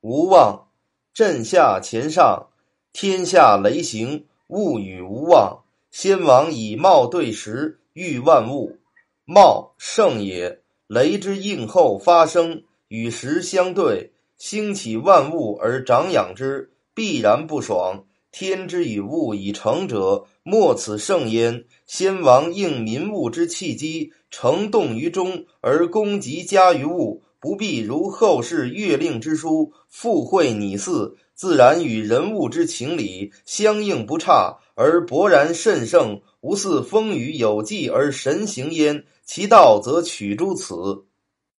无妄，震下乾上，天下雷行，物与无妄。先王以貌对时，育万物。貌圣也，雷之应后发生，与时相对，兴起万物而长养之，必然不爽。天之与物以成者，莫此圣焉。先王应民物之气机，成动于中，而功极加于物，不必如后世月令之书，附会拟似，自然与人物之情理相应不差，而勃然甚盛，无似风雨有迹而神行焉。其道则取诸此。